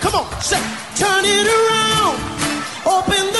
Come on, say, turn it around. Open the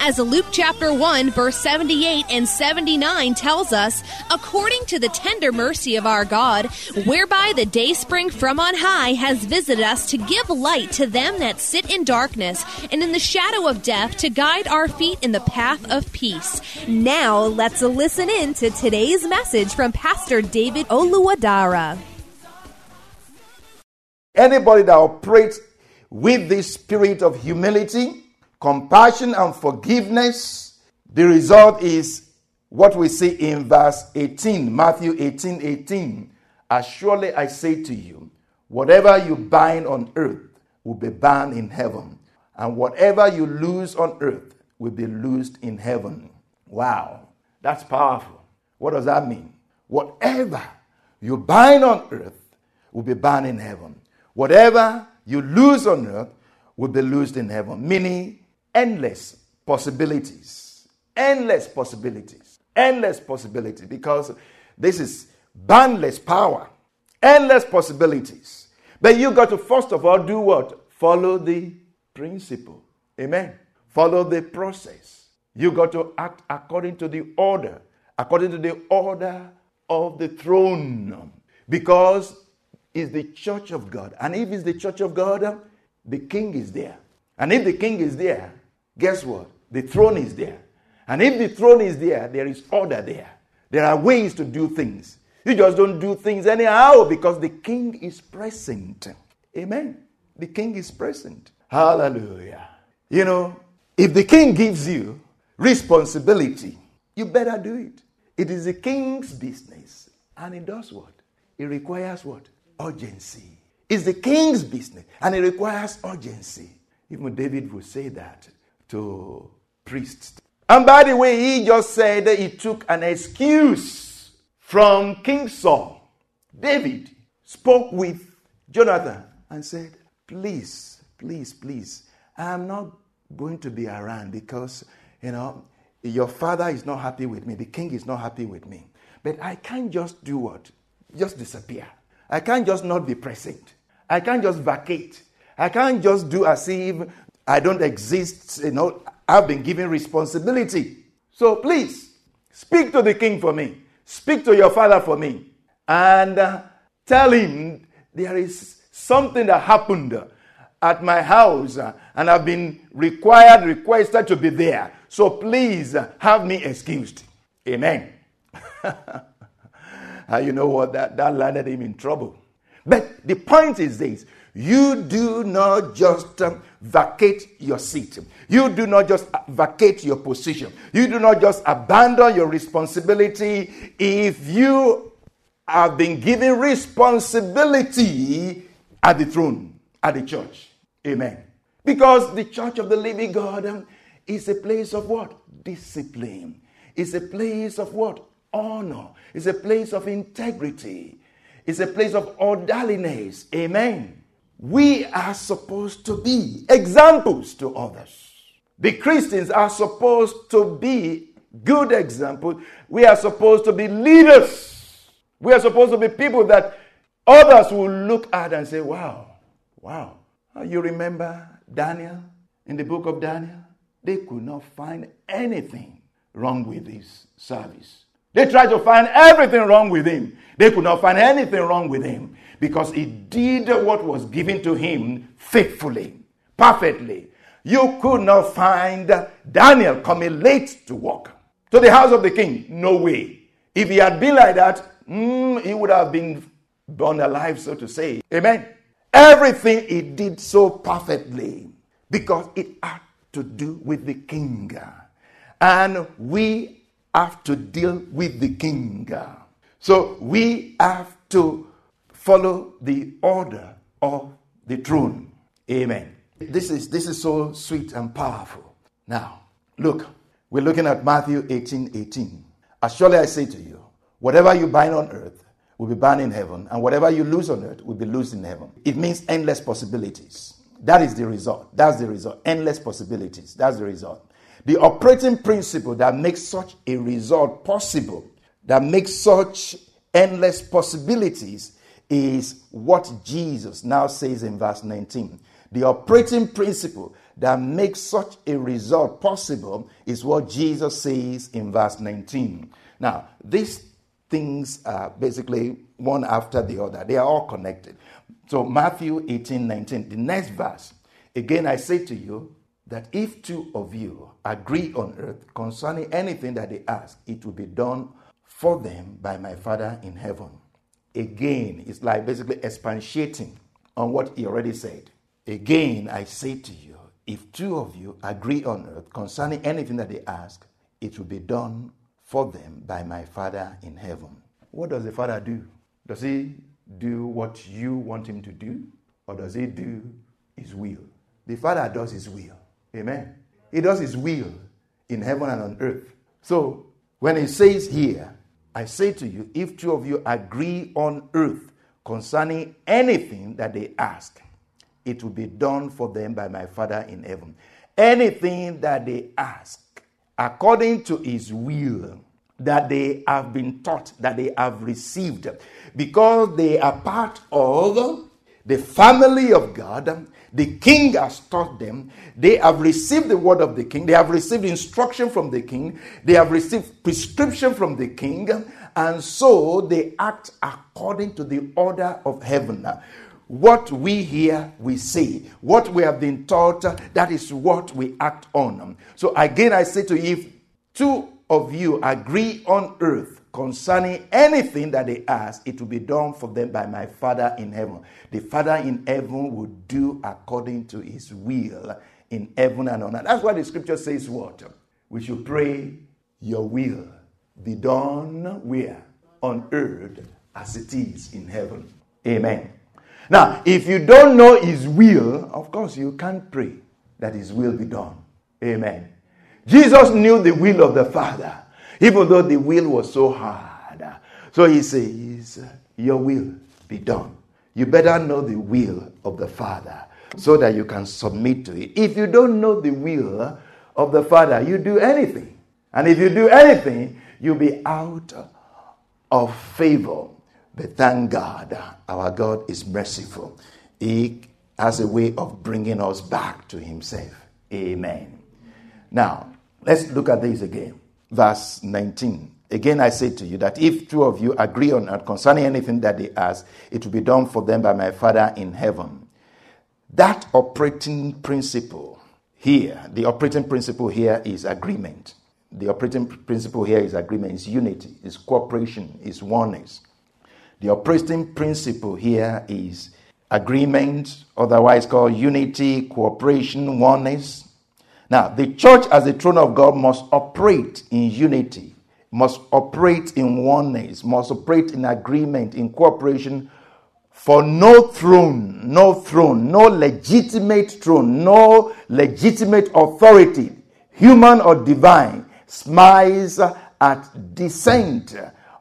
As Luke chapter 1, verse 78 and 79 tells us, according to the tender mercy of our God, whereby the day spring from on high has visited us to give light to them that sit in darkness and in the shadow of death to guide our feet in the path of peace. Now let's listen in to today's message from Pastor David Oluwadara. Anybody that operates with this spirit of humility, compassion, and forgiveness, the result is what we see in verse 18, Matthew 18 18. As surely I say to you, whatever you bind on earth will be bound in heaven, and whatever you lose on earth will be loosed in heaven. Wow, that's powerful. What does that mean? Whatever you bind on earth will be bound in heaven. Whatever you lose on earth will be loosed in heaven, meaning endless possibilities. Endless possibilities. Endless possibilities because this is boundless power. Endless possibilities. But you got to first of all do what? Follow the principle. Amen. Follow the process. You got to act according to the order, according to the order of the throne. Because it's the church of God. And if it's the church of God, the king is there. And if the king is there, guess what? The throne is there. And if the throne is there, there is order there. There are ways to do things. You just don't do things anyhow because the king is present. Amen. The king is present. Hallelujah. You know, if the king gives you responsibility, you better do it. It is the king's business. And it does what? It requires what? Urgency. It's the king's business and it requires urgency. Even David would say that to priests. And by the way, he just said he took an excuse from King Saul. David spoke with Jonathan and said, Please, please, please, I'm not going to be around because, you know, your father is not happy with me, the king is not happy with me. But I can't just do what? Just disappear. I can't just not be present. I can't just vacate. I can't just do as if I don't exist. You know, I've been given responsibility. So please, speak to the king for me. Speak to your father for me. And uh, tell him there is something that happened at my house uh, and I've been required, requested to be there. So please uh, have me excused. Amen. Uh, you know what? That, that landed him in trouble. But the point is this you do not just um, vacate your seat. You do not just vacate your position. You do not just abandon your responsibility. If you have been given responsibility at the throne, at the church. Amen. Because the church of the living God um, is a place of what? Discipline. It's a place of what? Honor. It's a place of integrity. It's a place of orderliness. Amen. We are supposed to be examples to others. The Christians are supposed to be good examples. We are supposed to be leaders. We are supposed to be people that others will look at and say, wow, wow. Ah, you remember Daniel in the book of Daniel? They could not find anything wrong with his service. They tried to find everything wrong with him. They could not find anything wrong with him because he did what was given to him faithfully. perfectly. You could not find Daniel coming late to work to the house of the king. No way. If he had been like that, mm, he would have been burned alive, so to say. Amen. Everything he did so perfectly because it had to do with the king. And we have to deal with the king. So we have to follow the order of the throne. Amen. This is this is so sweet and powerful. Now, look, we're looking at Matthew 18 18. As surely I say to you, whatever you bind on earth will be bound in heaven, and whatever you lose on earth will be loosed in heaven. It means endless possibilities. That is the result. That's the result. Endless possibilities. That's the result. The operating principle that makes such a result possible, that makes such endless possibilities, is what Jesus now says in verse 19. The operating principle that makes such a result possible is what Jesus says in verse 19. Now, these things are basically one after the other, they are all connected. So, Matthew 18 19, the next verse. Again, I say to you that if two of you agree on earth concerning anything that they ask, it will be done for them by my Father in heaven. Again, it's like basically expatiating on what he already said. Again, I say to you, if two of you agree on earth concerning anything that they ask, it will be done for them by my Father in heaven. What does the Father do? Does he do what you want him to do, or does he do his will? The Father does his will. Amen. He does his will in heaven and on earth. So when he says here, I say to you, if two of you agree on earth concerning anything that they ask, it will be done for them by my Father in heaven. Anything that they ask, according to his will, that they have been taught, that they have received, because they are part of the family of God. The king has taught them. They have received the word of the king. They have received instruction from the king. They have received prescription from the king. And so they act according to the order of heaven. What we hear, we say. What we have been taught, that is what we act on. So again, I say to you, if two of you agree on earth concerning anything that they ask, it will be done for them by my Father in heaven. The Father in heaven will do according to his will in heaven and on earth. That's why the scripture says what? We should pray, Your will be done where? On earth as it is in heaven. Amen. Now, if you don't know his will, of course, you can't pray that his will be done. Amen. Jesus knew the will of the Father, even though the will was so hard. So he says, Your will be done. You better know the will of the Father so that you can submit to it. If you don't know the will of the Father, you do anything. And if you do anything, you'll be out of favor. But thank God, our God is merciful. He has a way of bringing us back to Himself. Amen. Now, let's look at this again. Verse 19. Again, I say to you that if two of you agree on earth concerning anything that they ask, it will be done for them by my Father in heaven. That operating principle here, the operating principle here is agreement. The operating principle here is agreement, is unity, is cooperation, is oneness. The operating principle here is agreement, otherwise called unity, cooperation, oneness. Now, the church as the throne of God must operate in unity, must operate in oneness, must operate in agreement, in cooperation. For no throne, no throne, no legitimate throne, no legitimate authority, human or divine, smiles at dissent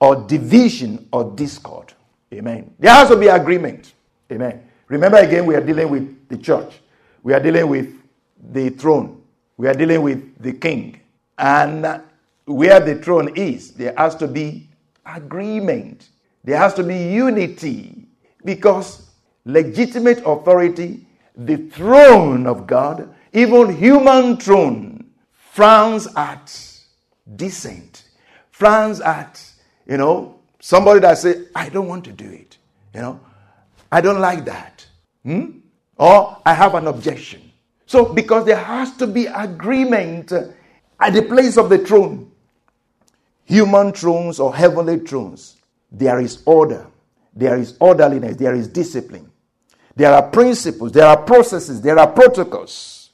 or division or discord. Amen. There has to be agreement. Amen. Remember again, we are dealing with the church. We are dealing with the throne. We are dealing with the king. And where the throne is, there has to be agreement. There has to be unity. Because legitimate authority, the throne of God, even human throne, frowns at dissent, frowns at you know, somebody that say, I don't want to do it. You know, I don't like that. Hmm? Or I have an objection. So, because there has to be agreement at the place of the throne, human thrones or heavenly thrones, there is order, there is orderliness, there is discipline, there are principles, there are processes, there are protocols.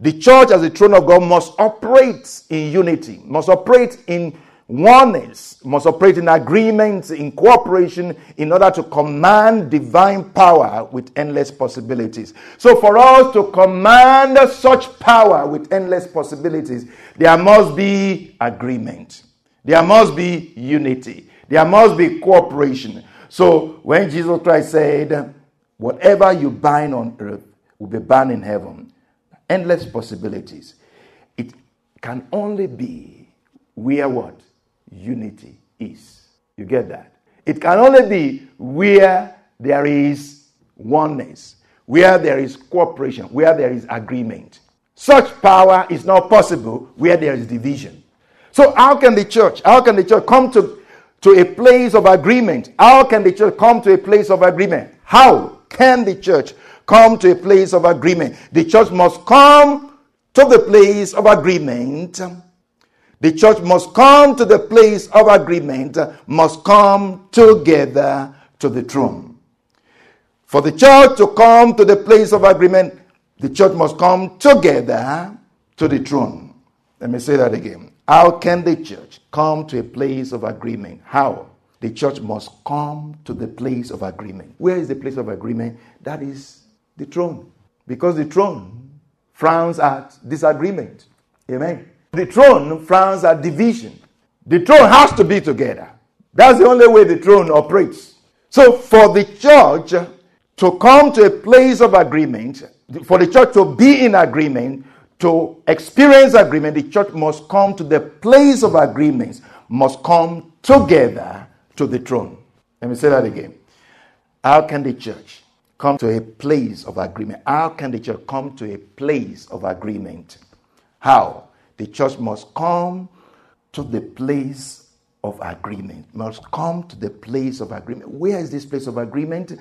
The church, as the throne of God, must operate in unity, must operate in oneness, must operate in agreement, in cooperation, in order to command divine power with endless possibilities. So, for us to command such power with endless possibilities, there must be agreement, there must be unity, there must be cooperation. So, when Jesus Christ said, Whatever you bind on earth will be bound in heaven, endless possibilities, it can only be where what? Unity is. You get that? It can only be where there is oneness, where there is cooperation, where there is agreement. Such power is not possible where there is division. So, how can the church, how can the church come to, to a place of agreement? How can the church come to a place of agreement? How can the church come to a place of agreement? The church must come to the place of agreement the church must come to the place of agreement, must come together to the throne. For the church to come to the place of agreement, the church must come together to the throne. Let me say that again. How can the church come to a place of agreement? How? The church must come to the place of agreement. Where is the place of agreement? That is the throne. Because the throne frowns at disagreement. Amen. The throne frowns at division. The throne has to be together. That's the only way the throne operates. So, for the church to come to a place of agreement, for the church to be in agreement, to experience agreement, the church must come to the place of agreements, must come together to the throne. Let me say that again. How can the church come to a place of agreement? How can the church come to a place of agreement? How? The church must come to the place of agreement, must come to the place of agreement. Where is this place of agreement?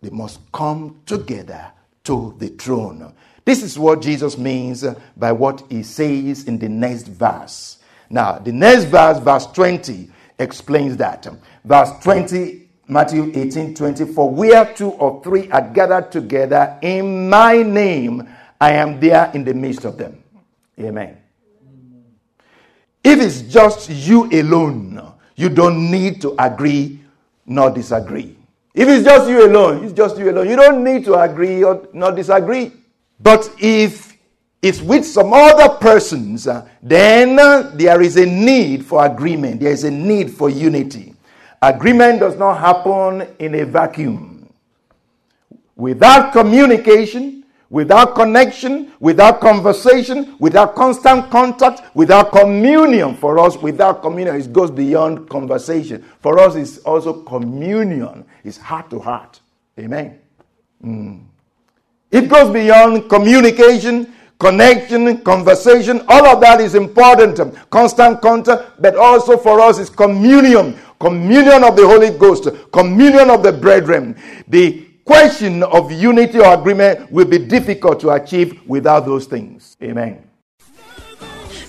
They must come together to the throne. This is what Jesus means by what he says in the next verse. Now, the next verse, verse 20, explains that. Verse 20, Matthew 18 24, where two or three are gathered together in my name, I am there in the midst of them. Amen. If it's just you alone, you don't need to agree nor disagree. If it's just you alone, it's just you alone. You don't need to agree or not disagree. But if it's with some other persons, uh, then uh, there is a need for agreement. There is a need for unity. Agreement does not happen in a vacuum. Without communication, without connection, without conversation, without constant contact, without communion. For us, without communion, it goes beyond conversation. For us, it's also communion, it's heart to heart. Amen. Mm. It goes beyond communication, connection, conversation. All of that is important. Constant contact, but also for us is communion. Communion of the Holy Ghost, communion of the brethren. The question of unity or agreement will be difficult to achieve without those things. Amen.